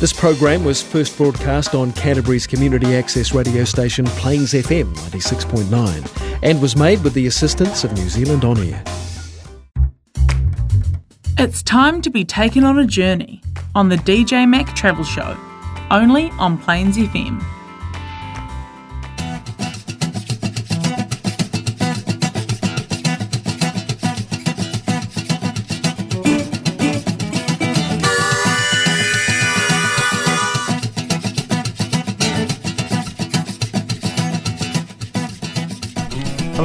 This program was first broadcast on Canterbury's community access radio station Plains FM 96.9 and was made with the assistance of New Zealand On Air. It's time to be taken on a journey on the DJ Mack Travel Show, only on Plains FM.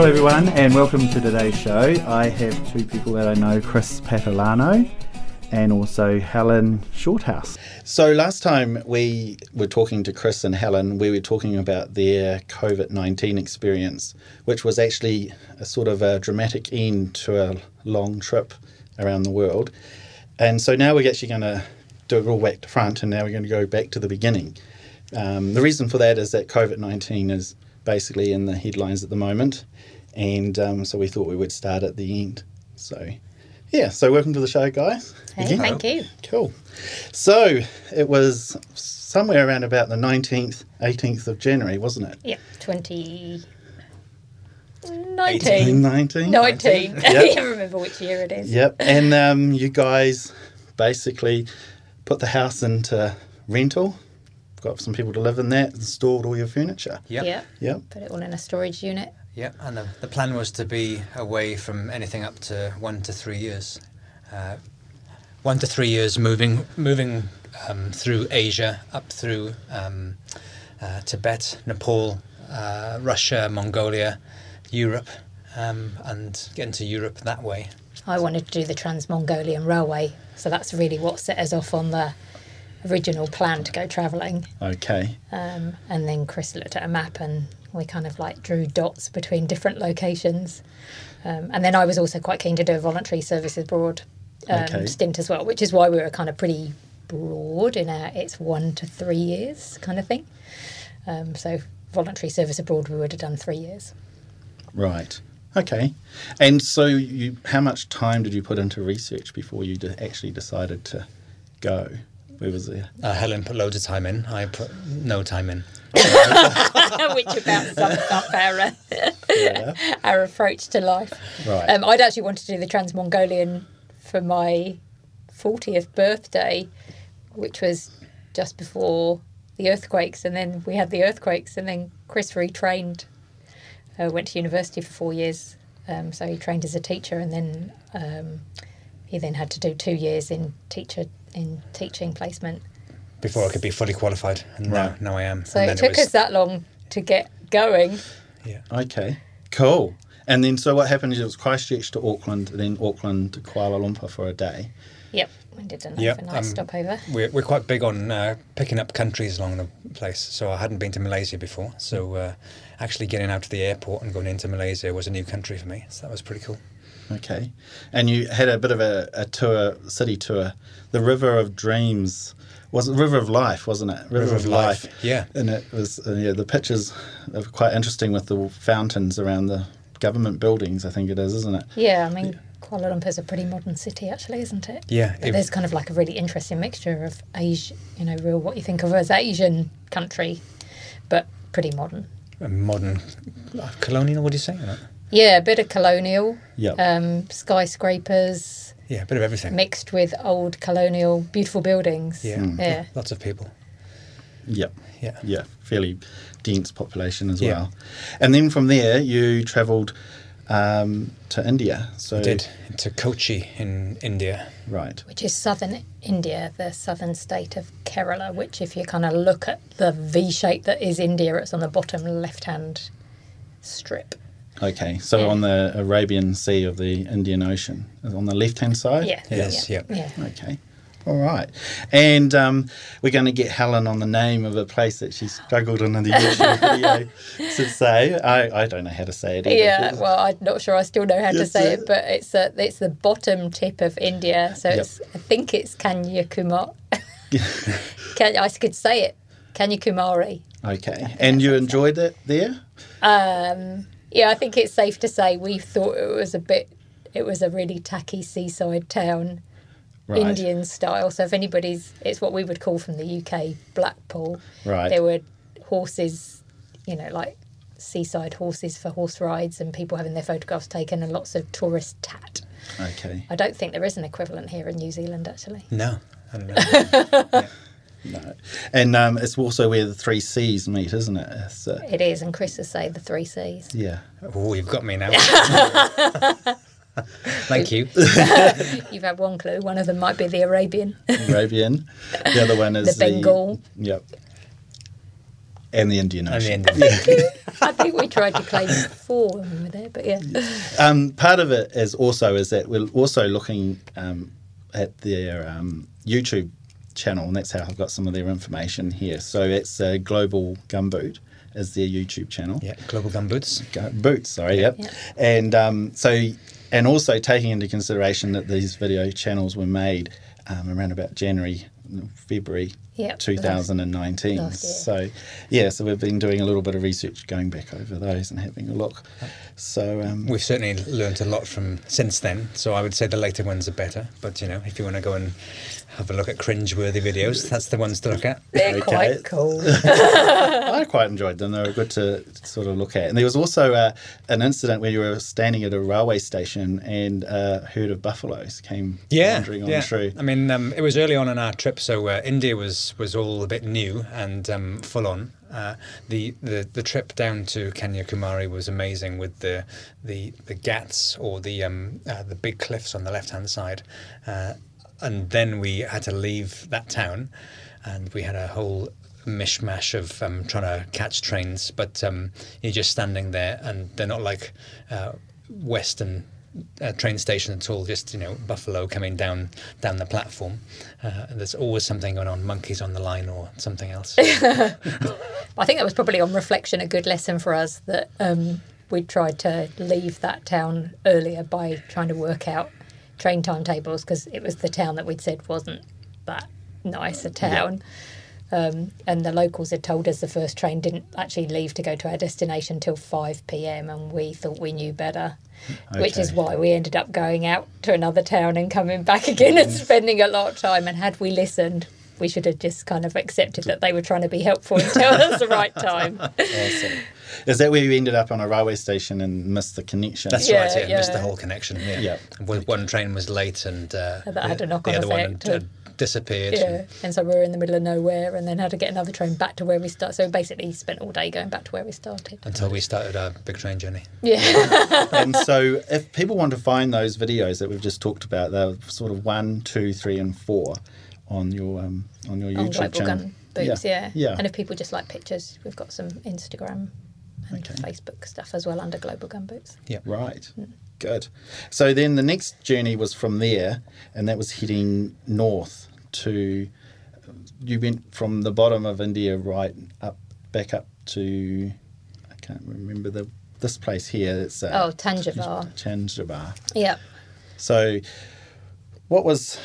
Hello, everyone, and welcome to today's show. I have two people that I know Chris Patalano and also Helen Shorthouse. So, last time we were talking to Chris and Helen, we were talking about their COVID 19 experience, which was actually a sort of a dramatic end to a long trip around the world. And so now we're actually going to do it all back to front, and now we're going to go back to the beginning. Um, the reason for that is that COVID 19 is basically in the headlines at the moment, and um, so we thought we would start at the end. So, yeah, so welcome to the show, guys. Hey, Again. thank you. Cool. So it was somewhere around about the 19th, 18th of January, wasn't it? Yeah, 20... 19. 19? 19. I can't remember which year it is. Yep. And um, you guys basically put the house into rental, got some people to live in that, installed all your furniture. Yep. Yeah. Yep. Put it all in a storage unit. Yep. And the, the plan was to be away from anything up to one to three years. Uh, one to three years moving moving um, through Asia, up through um, uh, Tibet, Nepal, uh, Russia, Mongolia, Europe, um, and getting to Europe that way. I wanted to do the Trans Mongolian Railway, so that's really what set us off on the original plan to go travelling. Okay. Um, and then Chris looked at a map and we kind of like drew dots between different locations. Um, and then I was also quite keen to do a voluntary services abroad um, Okay. stint as well, which is why we were kind of pretty broad in our it's one to three years kind of thing. Um, so voluntary service abroad, we would have done three years. Right. Okay. And so you, how much time did you put into research before you de- actually decided to go? Where was it? Uh, Helen put loads of time in. I put no time in. which about sums up our, Yeah. our approach to life. Right. Um, I'd actually wanted to do the Trans Mongolian for my 40th birthday, which was just before the earthquakes. And then we had the earthquakes, and then Chris retrained, uh, went to university for four years. Um, so he trained as a teacher, and then um, he then had to do two years in teacher in teaching placement. Before I could be fully qualified, and Right. now, now I am. So and it then took was- us that long to get going. Yeah. Okay, cool. And then, so what happened is it was Christchurch to Auckland, then Auckland to Kuala Lumpur for a day. Yep, we did an Yep, overnight um, stopover. We're, we're quite big on uh, picking up countries along the place. So I hadn't been to Malaysia before. So uh, actually getting out to the airport and going into Malaysia was a new country for me. So that was pretty cool. Okay. And you had a bit of a, a tour, city tour, the River of Dreams. Was it River of Life, wasn't it? River of Life, yeah. And it was, uh, yeah, the pictures are quite interesting with the fountains around the government buildings, I think it is, isn't it? Yeah, I mean, Kuala Lumpur's a pretty modern city, actually, isn't it? Yeah, But it- there's kind of like a really interesting mixture of Asia, you know, real what you think of as Asian country, but pretty modern. A modern uh, colonial, what do you say? Uh, Yeah, a bit of colonial, Yep. um, skyscrapers Yeah, a bit of everything. mixed with old colonial, beautiful buildings. Yeah. Yeah. Lots of people. Yep. Yeah. Yeah, fairly dense population as Yeah. well. And then from there, you travelled um, to India. So Did to Kochi in India. Right. Which is southern India, the southern state of Kerala, which, if you kind of look at the V shape that is India, it's on the bottom left hand strip. Okay. So Yeah. on the Arabian Sea of the Indian Ocean, on the left hand side? Yeah. Yes, yeah. yep. yeah. Okay. All right. And um, we're going to get Helen on the name of a place that she struggled in the YouTube video to say. I, I don't know how to say it. Either. Yeah, well, I'm not sure I still know how to say uh, it, but it's a, it's the bottom tip of India. So Yep. it's, I think it's Kanyakumari. Can, I could say it, Kanyakumari. Okay. And you enjoyed it there? Um, yeah, I think it's safe to say we thought it was a bit, it was a really tacky seaside town. Right. Indian style. So if anybody's, it's what we would call from the UK Blackpool. Right. There were horses, you know, like seaside horses for horse rides, and people having their photographs taken, and lots of tourist tat. Okay. I don't think there is an equivalent here in New Zealand, actually. No, I don't know. No. And um, it's also where the three seas meet, isn't it? It's, uh, It is, and Chris has said the three seas. yeah. oh, you've got me now. Thank you. You've had one clue. One of them might be the Arabian. Arabian. The other one is The Bengal. Yep. And the Indian And the Ocean. end of. I think we tried to claim four when we were there, but yeah. Um, part of it is also is that we're also looking um, at their um, YouTube channel, and that's how I've got some of their information here. So it's uh, Global Gumboot is their YouTube channel. Yeah, global gum boots. Boots, sorry, yep. Yeah. And um, so, and also taking into consideration that these video channels were made um, around about January, February Yep, 2019. last year. So, yeah, so we've been doing a little bit of research going back over those and having a look. So, um, We've certainly learned a lot from since then. So I would say the later ones are better. But you know, if you want to go and have a look at cringe-worthy videos, that's the ones to look at. They're Okay. quite cool. I quite enjoyed them. They were good to sort of look at. And there was also uh, an incident where you were standing at a railway station and a herd of buffaloes came Yeah, wandering on yeah. through. I mean, um, it was early on in our trip, so uh, India was was all a bit new and um, full on. Uh, the, the the trip down to Kanyakumari was amazing with the the the Ghats or the um, uh, the big cliffs on the left hand side, uh, and then we had to leave that town, and we had a whole mishmash of um, trying to catch trains, but um, you're just standing there, and they're not like uh, Western uh, train station at all. Just you know, Buffalo coming down down the platform. Uh, there's always something going on, monkeys on the line or something else. I think that was probably on reflection a good lesson for us that um, we tried to leave that town earlier by trying to work out train timetables because it was the town that we'd said wasn't that nice a town. Um, and the locals had told us the first train didn't actually leave to go to our destination till 5 pm, and we thought we knew better, which is why we ended up going out to another town and coming back again and spending a lot of time. And had we listened, we should have just kind of accepted that they were trying to be helpful and tell us the right time. Awesome. Is that where you ended up on a railway station and missed the connection? That's Yeah, right. Yeah, missed the whole connection. Yeah. Yeah. One- One train was late and uh, That had a knock-on the other one effect. had, had disappeared. Yeah, and so we were in the middle of nowhere, and then had to get another train back to where we started. So we basically spent all day going back to where we started. Until we started our big train journey. Yeah, and so, if people want to find those videos that we've just talked about, they're sort of one, two, three, and four on your um, on your on YouTube global channel. gum boots. Yeah. yeah. And if people just like pictures, we've got some Instagram and Okay. Facebook stuff as well under global gum boots. Yeah. Right. Good. So then the next journey was from there, and that was heading north to. You went from the bottom of India right up, back up to. I can't remember the this place here. It's uh, Oh, Thanjavur. Chandrabar. Yeah. So, what was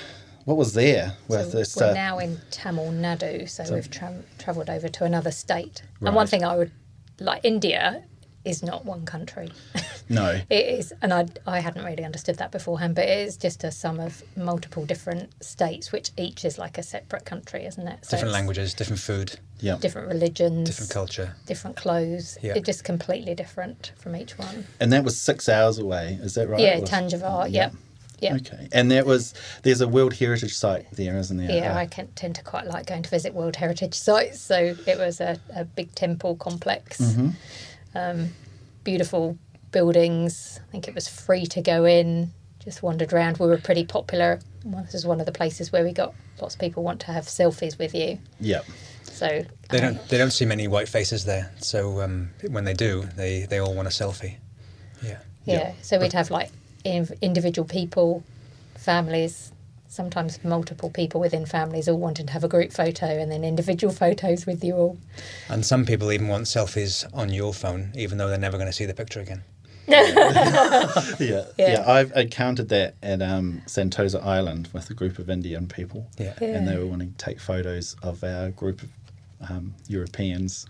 what was there with So this? we're uh, now in Tamil Nadu, so, we've tra- travelled over to another state. And one thing I would like, India is not one country. no. It is, and I, I hadn't really understood that beforehand, but it is just a sum of multiple different states, which each is like a separate country, isn't it? So Different languages, different food, Yeah. different religions, different culture. different clothes. Yeah. It's just completely different from each one. And that was six hours away. Is that right? yeah, Or- Thanjavur. yeah. Yep. Yep. Okay. And that was there's a World Heritage site there, isn't there? Yeah, Uh, I can tend to quite like going to visit World Heritage sites. So it was a, a big temple complex, Mm-hmm. um, beautiful buildings. I think it was free to go in. Just wandered around. We were pretty popular. Well, This is one of the places where we got lots of people want to have selfies with you. yeah. So They I- don't. They don't see many white faces there. So um, when they do, they they all want a selfie. Yeah. yeah. Yeah. So we'd have like in, individual people, families. Sometimes multiple people within families all wanting to have a group photo and then individual photos with you all. And some people even want selfies on your phone, even though they're never going to see the picture again. yeah. Yeah. Yeah. I've encountered that at um, Sentosa Island with a group of Indian people. Yeah. Yeah. And they were wanting to take photos of our group of um, Europeans.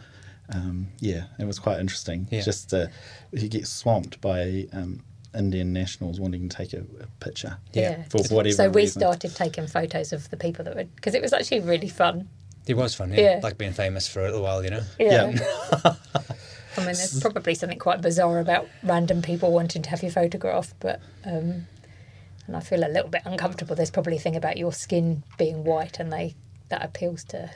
Um, yeah, it was quite interesting. Yeah. Just uh, you get swamped by um, Indian nationals wanting to take a, a picture. Yeah. For whatever So we reason. started taking photos of the people that would because it was actually really fun. It was fun, yeah. Yeah. Like being famous for a little while, you know. Yeah. I mean, there's probably something quite bizarre about random people wanting to have your photograph, but um, and I feel a little bit uncomfortable. There's probably a thing about your skin being white, and they that appeals to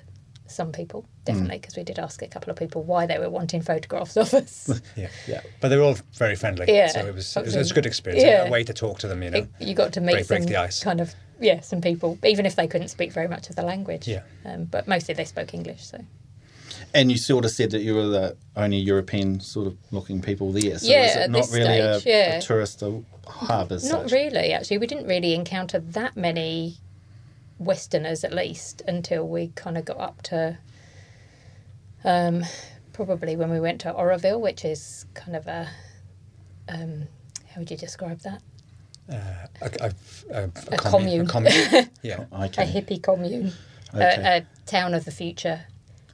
some people definitely because we did ask a couple of people why they were wanting photographs of us. Yeah. Yeah. But they were all very friendly. Yeah. So it was, it was, it was a good experience. Yeah. A way to talk to them, you know. It- you got to meet Break- break some the ice. kind of yeah some people, even if they couldn't speak very much of the language. Yeah. Um, but mostly they spoke English, so. And you sort of said that you were the only European sort of looking people there. So Yeah, is it at not this really a, yeah. a tourist hub as Not such? really, actually. We didn't really encounter that many Westerners, at least, until we kind of got up to um, probably when we went to Auroville, which is kind of a. Um, how would you describe that? Uh, a, a, a, A commune. A commune. yeah. Okay. A hippie commune, Okay. a, a town of the future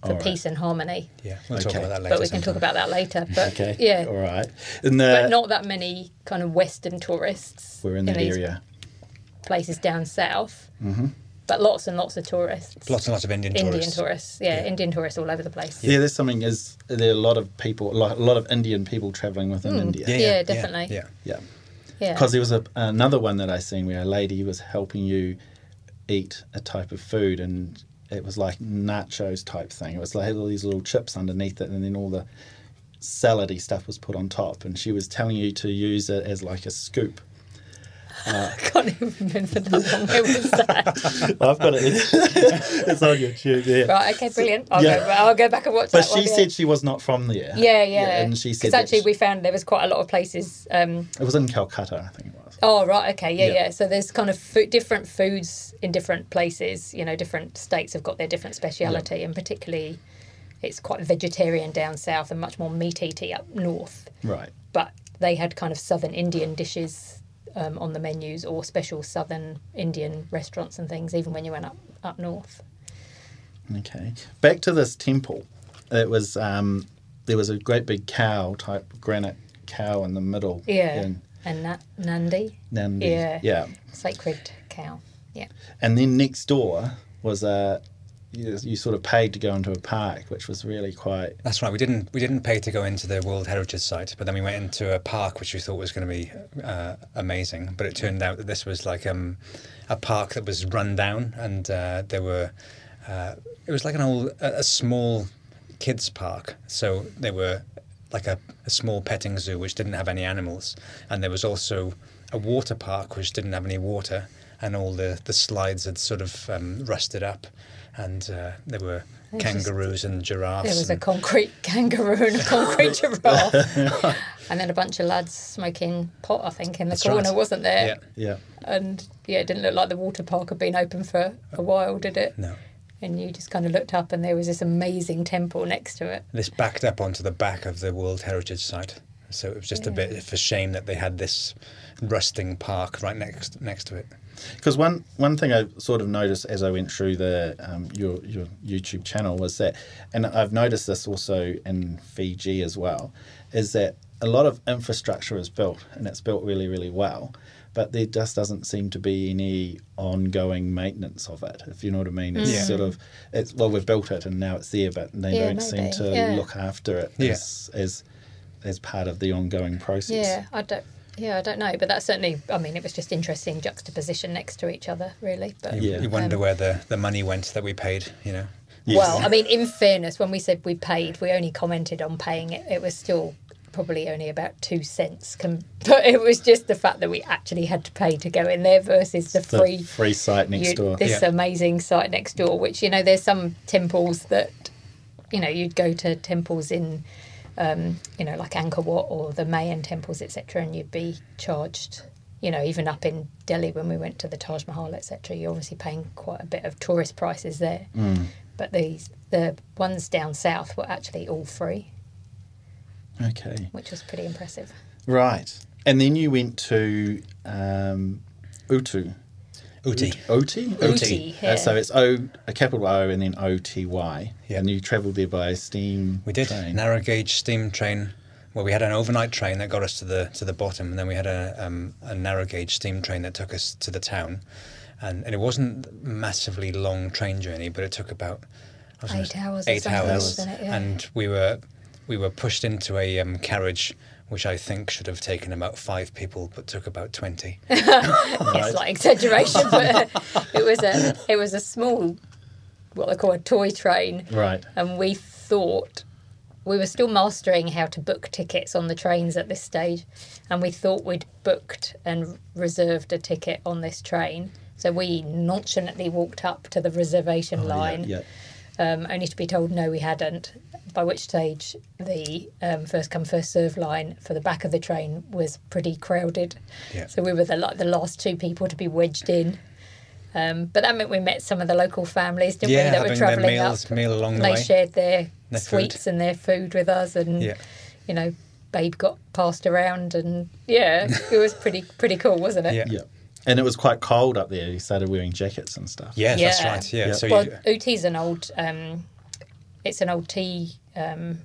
for All right. peace and harmony. Yeah. We'll talk about that later. But we can talk about that later. But okay. yeah, All right. And the, but not that many kind of Western tourists. we're in that these area. Places down south, mm-hmm. But lots and lots of tourists. Lots and lots of Indian, Indian tourists. tourists. Yeah, Yeah. Indian tourists all over the place. Yeah. there's something. Is there are a lot of people, a lot, of Indian people traveling within Hmm. India? Yeah, Yeah, yeah, definitely. Yeah. Yeah. Yeah. Because there was a, another one that I seen where a lady was helping you eat a type of food, and it was like nachos type thing. It was like all these little chips underneath it, and then all the salady stuff was put on top. And she was telling you to use it as like a scoop. I can't even remember the song. It was that. I've got it. it's on YouTube there. Right. Okay. Brilliant. I'll, Yeah. go, I'll go back and watch But that. one, she yeah. said she was not from there. Yeah, yeah. and she said actually she- we found there was quite a lot of places. Um, it was in Calcutta, I think it was. oh right. Okay. Yeah, Yeah. yeah. So there's kind of fo- different foods in different places. You know, different states have got their different speciality, and particularly. It's quite vegetarian down south and much more meat eaty up north. Right. but they had kind of southern Indian dishes um, on the menus or special southern Indian restaurants and things, even when you went up up north. Okay. Back to this temple. It was um, there was a great big cow type granite cow in the middle. Yeah, in and Na- Nandi, Nandi. Yeah. Yeah. sacred cow. Yeah, And then next door was a you, sort of paid to go into a park, which was really quite That's right. We didn't we didn't pay to go into the World Heritage Site, but then we went into a park which we thought was going to be uh, amazing. But it turned out that this was like um, a park that was run down, and uh, there were uh, it was like an old a, a small kids park. So there were like a, a small petting zoo which didn't have any animals, and there was also a water park which didn't have any water, and all the the slides had sort of um, rusted up, and uh, there were. was just- Kangaroos and giraffes. there was a concrete kangaroo and a concrete giraffe, and then a bunch of lads smoking pot. I think in the That's corner, right. wasn't there? Yeah. yeah. And yeah, it didn't look like the water park had been open for a while, did it? No. And you just kind of looked up, and there was this amazing temple next to it. This backed up onto the back of the World Heritage Site. So it was just a bit of a shame that they had this rusting park right next next to it. Because one, one thing I sort of noticed as I went through the um, your your YouTube channel was that, and I've noticed this also in Fiji as well, is that a lot of infrastructure is built and it's built really really well, but there just doesn't seem to be any ongoing maintenance of it. If you know what I mean, it's Yeah. sort of it's well we've built it and now it's there, but they Yeah, don't seem to Yeah. look after it Yeah. as as as part of the ongoing process. Yeah, I don't. Yeah, I don't know, but that's certainly. I mean, it was just interesting juxtaposition next to each other, really. But You, Yeah. you wonder Um, where the, the money went that we paid, you know. Yes. well, I mean, in fairness, when we said we paid, we only commented on paying it. It was still probably only about two cents, com- but it was just the fact that we actually had to pay to go in there versus the the free free site next you- door. This Yeah. amazing site next door, which you know, there's some temples that you know you'd go to temples in, um, you know, like Angkor Wat or the Mayan temples, etc., and you'd be charged. You know, even up in Delhi when we went to the Taj Mahal, etc., you're obviously paying quite a bit of tourist prices there. Mm. But these the ones down south were actually all free, Okay. which was pretty impressive. Right. And then you went to um, Utu. Ooty. Oti? Ooty, Uh, yeah. so it's O, a capital O and then O T Y. Yeah. And you travelled there by steam We did. train. Narrow gauge steam train well, we had an overnight train that got us to the to the bottom, and then we had a um, a narrow gauge steam train that took us to the town, and, and it wasn't massively long train journey, but it took about I was gonna Eight hours Eight hours, it? Yeah. and we were we were pushed into a um, carriage. Which I think should have taken about five people, but took about twenty. It's like exaggeration, but it was a it was a small, what they call a toy train, Right. and we thought we were still mastering how to book tickets on the trains at this stage, and we thought we'd booked and reserved a ticket on this train. So we nonchalantly walked up to the reservation oh, line, Yeah. Um, only to be told no, we hadn't. By which stage the um, first come first serve line for the back of the train was pretty crowded. Yeah. So we were the like the last two people to be wedged in. Um, but that meant we met some of the local families, didn't Yeah, we? That were travelling meals- up. meal along the they way. shared their, Their sweets food. and their food with us, and Yeah. you know, Babe got passed around, and yeah, it was pretty pretty cool, wasn't it? Yeah. Yeah. And it was quite cold up there. You started wearing jackets and stuff. Yeah, that's right. Yeah. Yeah. So Well, you, Ooty's an old, um, it's an old tea um,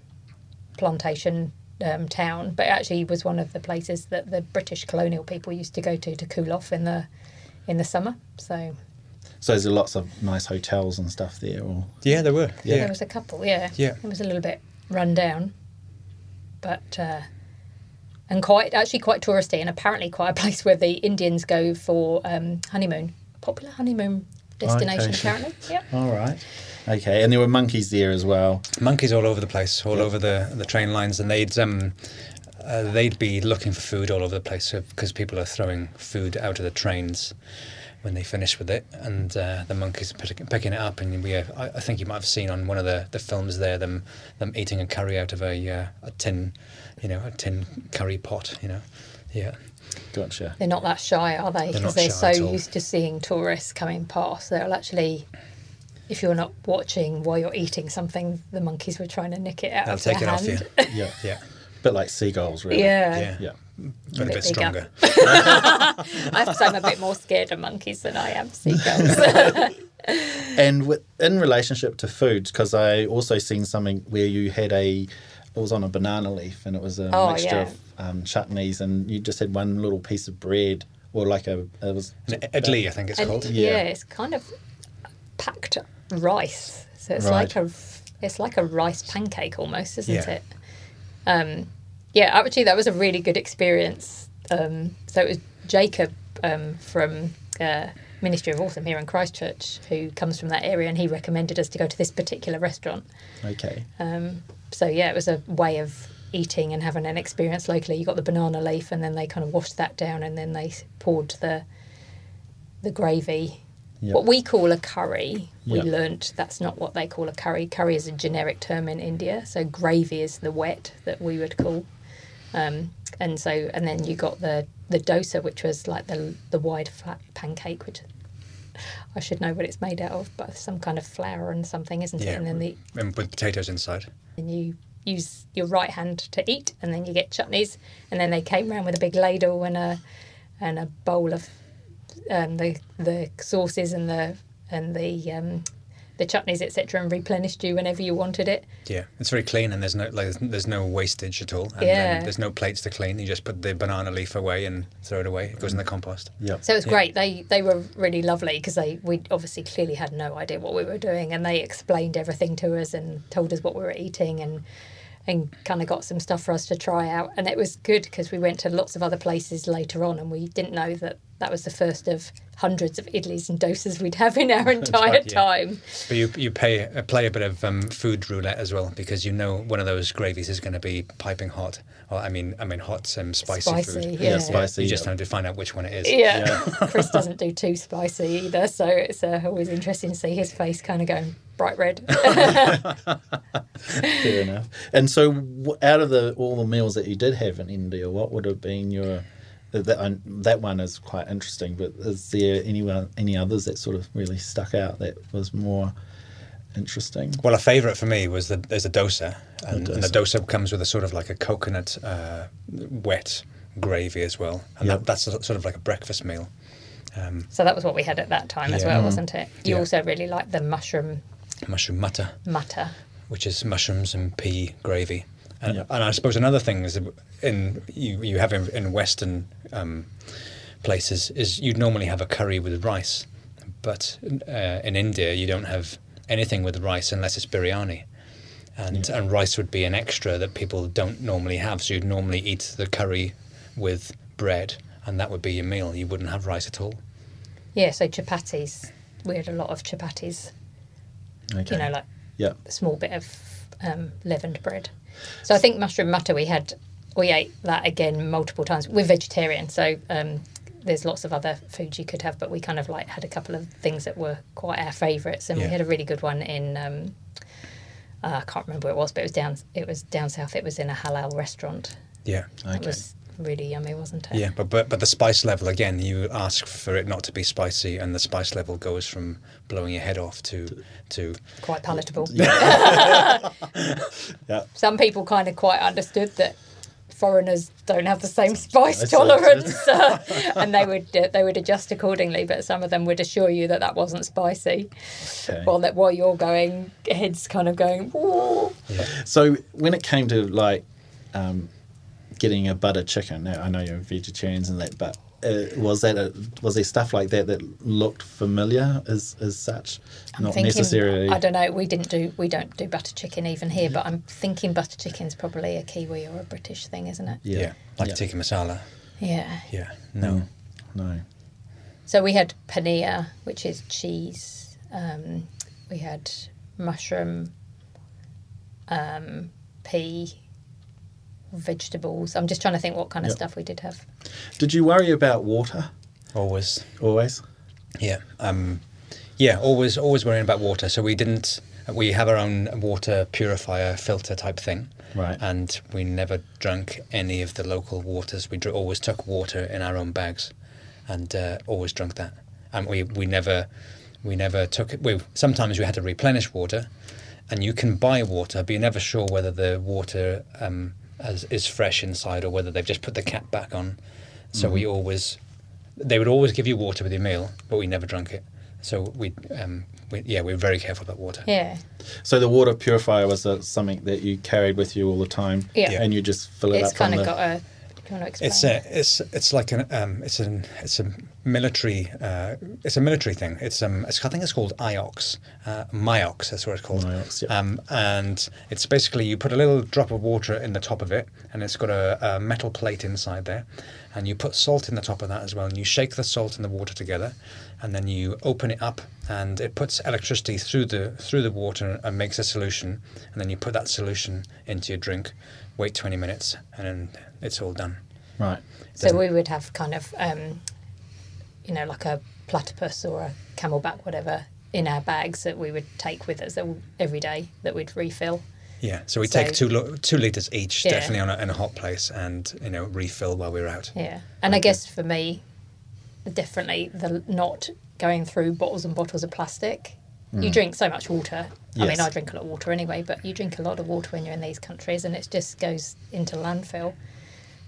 plantation um, town, but it actually was one of the places that the British colonial people used to go to to cool off in the in the summer. So So there's lots of nice hotels and stuff there. Or yeah, there were. Yeah. there was a couple, yeah. Yeah. It was a little bit run down, but uh, and quite actually quite touristy, and apparently quite a place where the Indians go for um, honeymoon. Popular honeymoon destination, Okay. apparently. Yeah. all right. Okay. And there were monkeys there as well. monkeys all over the place, all over the the train lines, and they'd um, uh, they'd be looking for food all over the place because people are throwing food out of the trains when they finish with it, and uh, the monkeys are pick, picking it up. And we, have, I, I think you might have seen on one of the, the films there them them eating a curry out of a uh, a tin, you know, a tin curry pot. You know, yeah. Gotcha. They're not that shy, are they? They're Because not they're shy so used to seeing tourists coming past. They'll actually, if you're not watching while you're eating something, the monkeys were trying to nick it out They'll of take it their off you. Yeah. Yeah, Bit like seagulls, really. Yeah. yeah, Yeah. but a bit bit bigger. stronger. I have to say I'm a bit more scared of monkeys than I am seagulls. And with, in relationship to food, because I also seen something where you had a, it was on a banana leaf, and it was a Oh, mixture yeah. of um, chutneys, and you just had one little piece of bread, or like a, it was An idli, I think it's and called. yeah. Yeah. it's kind of packed rice. So it's Right. like a it's like a rice pancake almost, isn't Yeah. it? Um, yeah, actually, that was a really good experience. Um, so it was Jacob um, from uh, Ministry of Awesome here in Christchurch who comes from that area, and he recommended us to go to this particular restaurant. okay. Um, so yeah, it was a way of eating and having an experience locally. You got the banana leaf, and then they kind of washed that down, and then they poured the the gravy. Yep. What we call a curry, we Yep. learnt that's not what they call a curry. Curry is a generic term in India, so gravy is the wet that we would call. Um, and so, and then you got the the dosa, which was like the the wide flat pancake, which I should know what it's made out of, but some kind of flour and something, isn't it? Yeah, And then the and with potatoes inside. and you use your right hand to eat, and then you get chutneys, and then they came round with a big ladle and a and a bowl of um, the the sauces and the and the um, the chutneys etc. and replenished you whenever you wanted it. Yeah, it's very clean, and there's no like, there's no wastage at all. And, um, Yeah. and there's no plates to clean. You just put the banana leaf away and throw it away. It goes in the compost. yeah So it was Yeah. great. They they were really lovely because they we obviously clearly had no idea what we were doing, and they explained everything to us and told us what we were eating and and kind of got some stuff for us to try out. And it was good because we went to lots of other places later on, and we didn't know that that was the first of hundreds of idlis and dosas we'd have in our entire right, yeah. time. But you you pay uh, play a bit of um, food roulette as well because you know one of those gravies is going to be piping hot. Or I mean I mean hot um, spicy, Spicy, food. yeah. Yeah, spicy. You just have to find out which one it is. Yeah, Chris doesn't do too spicy either, so it's uh, always interesting to see his face kind of going bright red. Fair enough. And so, out of the all the meals that you did have in India, what would have been your that one- that one is quite interesting. But is there anyone any others that sort of really stuck out that was more interesting? Well, a favourite for me was the there's a dosa, and, and the dosa. dosa comes with a sort of like a coconut uh, wet gravy as well, and Yep. that, that's a, sort of like a breakfast meal. Um, so that was what we had at that time as Yeah. well, wasn't it? You Yeah. also really liked the mushroom mushroom mutter mutter, which is mushrooms and pea gravy, And, Yeah. and I suppose another thing is in you you have in, in Western um, places is you'd normally have a curry with rice, but uh, in India you don't have anything with rice unless it's biryani, and and rice would be an extra that people don't normally have. So you'd normally eat the curry with bread, and that would be your meal. You wouldn't have rice at all. Yeah, so chapatis. We had a lot of chapatis. Okay. You know, like yeah. a small bit of um, leavened bread. So I think mushroom mutter we had we ate that again multiple times. We're vegetarian, so um, there's lots of other foods you could have, but we kind of like had a couple of things that were quite our favourites, and Yeah. we had a really good one in. Um, uh, I can't remember where it was, but it was down. It was down south. It was in a halal restaurant. Yeah. It Okay. was really yummy, wasn't it? Yeah, but, but but the spice level again, you ask for it not to be spicy, and the spice level goes from blowing your head off to to Quite palatable. Yeah. Some people kind of quite understood that foreigners don't have the same spice Spice tolerance, uh, and they would uh, they would adjust accordingly. But some of them would assure you that that wasn't spicy, Okay. while that while you're going, heads kind of going. Ooh. So when it came to like um, getting a butter chicken, now I know you're vegetarians and that, but uh, was that a, was there stuff like that that looked familiar as as such, I'm not thinking, necessarily? I don't know. We didn't do we don't do butter chicken even here, but I'm thinking butter chicken's probably a Kiwi or a British thing, isn't it? yeah, like yeah. tikka masala. Yeah. Yeah, no, No. So we had paneer, which is cheese. Um, we had mushroom, um, pea, vegetables. I'm just trying to think what kind of Yep. stuff we did have. Did you worry about water always. always? Yeah, um, yeah, always always worrying about water. So we didn't. We have our own water purifier filter type thing, Right. And we never drank any of the local waters. We dr- always took water in our own bags, and uh, always drank that. And we, we never we never took it. We, sometimes we had to replenish water, and you can buy water, but you're never sure whether the water um, has, is fresh inside or whether they've just put the cap back on. So we always they would always give you water with your meal, but we never drank it. So we, um, we yeah, we are very careful about water. Yeah, So the water purifier was uh, something that you carried with you all the time, Yeah. Yeah. and you just fill it it's up from kind of the. got a. Do you want to explain? It's a, it's it's like an um, it's an it's a military uh, it's a military thing. It's um it's, I think it's called IOX, uh, MIOX. That's what it's called. MIOX, yeah. Um, and it's basically you put a little drop of water in the top of it, and it's got a, a metal plate inside there, and you put salt in the top of that as well, and you shake the salt and the water together, and then you open it up, and it puts electricity through the through the water and makes a solution, and then you put that solution into your drink, wait twenty minutes, and then it's all done. right. So we would have kind of, um, you know, like a platypus or a CamelBak, whatever, in our bags that we would take with us every day that we'd refill. Yeah, so we So- take two lo- two liters each, Yeah. definitely on a, in a hot place, and you know refill while we're out. Yeah, and I guess for me, definitely the not going through bottles and bottles of plastic. You drink so much water. I mean, I drink a lot of water anyway, but you drink a lot of water when you're in these countries, and it just goes into landfill.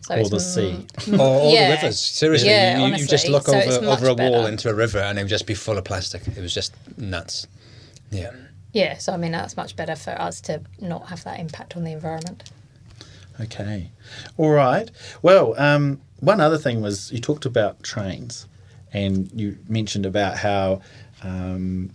So Or it's the m- sea. Or, or Yeah. the rivers. Seriously, Yeah, you, you just look So over over a wall better. into a river, and it would just be full of plastic. It was just nuts. Yeah. Yeah, so I mean that's much better for us to not have that impact on the environment. Okay. All right. Well, um, one other thing was you talked about trains, and you mentioned about how um,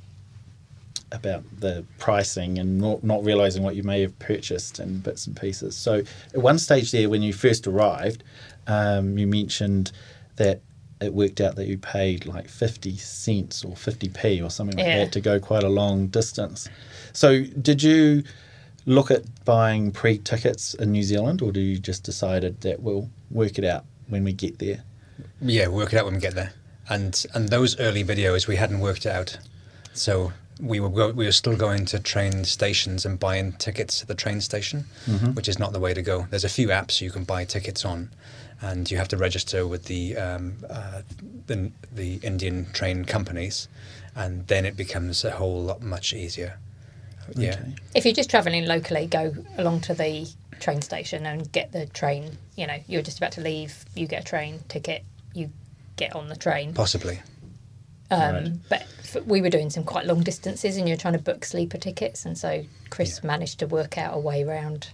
about the pricing and not, not realizing what you may have purchased in bits and pieces. So at one stage there, when you first arrived, um, you mentioned that it worked out that you paid like 50 cents or 50p or something like Yeah. that to go quite a long distance. So did you look at buying pre-tickets in New Zealand or do you just decided that we'll work it out when we get there? Yeah, work it out when we get there. And and those early videos we hadn't worked it out, so we were go, we were still going to train stations and buying tickets at the train station, which is not the way to go. There's a few apps you can buy tickets on, and you have to register with the um, uh, the, the Indian train companies, and then it becomes a whole lot much easier. Yeah. If you're just travelling locally, go along to the train station and get the train. You know, you're just about to leave, you get a train ticket, you get on the train. Possibly. Um, Right. But f- we were doing some quite long distances, and you're trying to book sleeper tickets, and so Chris Yeah. managed to work out a way around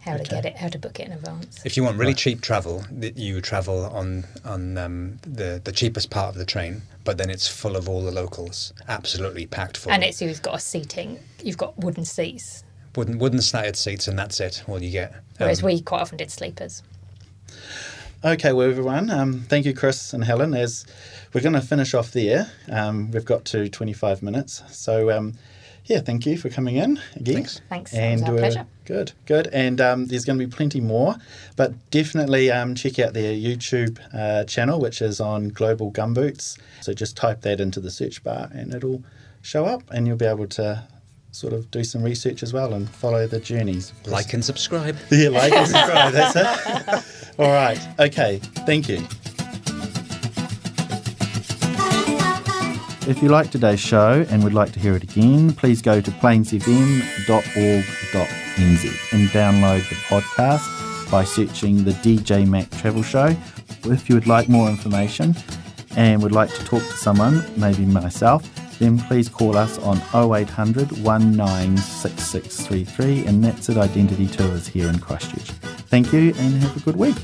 how to get it, how to book it in advance. If you want really Right. cheap travel, you travel on on um, the the cheapest part of the train, but then it's full of all the locals, absolutely packed full. And it's you've got a seating, you've got wooden seats, wooden wooden slatted seats, and that's it. All you get. whereas Um, we quite often did sleepers. Okay, well, everyone, um, thank you, Chris and Helen. As we're going to finish off there, um, we've got to 25 minutes. So, um, yeah, thank you for coming in again. Thanks. Thanks, it was our pleasure. Good, good. And um, there's going to be plenty more, but definitely um, check out their YouTube uh, channel, which is on Global Gumboots. So just type that into the search bar and it'll show up, and you'll be able to sort of do some research as well and follow the journeys. like and subscribe. Yeah, like and subscribe. That's it. All right. Okay. Thank you. If you like today's show and would like to hear it again, please go to plainsfm.org.nz and download the podcast by searching the DJ Mack Travel Show. If you would like more information and would like to talk to someone, maybe myself, then please call us on 0800 196633 and that's at Identity Tours here in Christchurch. Thank you and have a good week.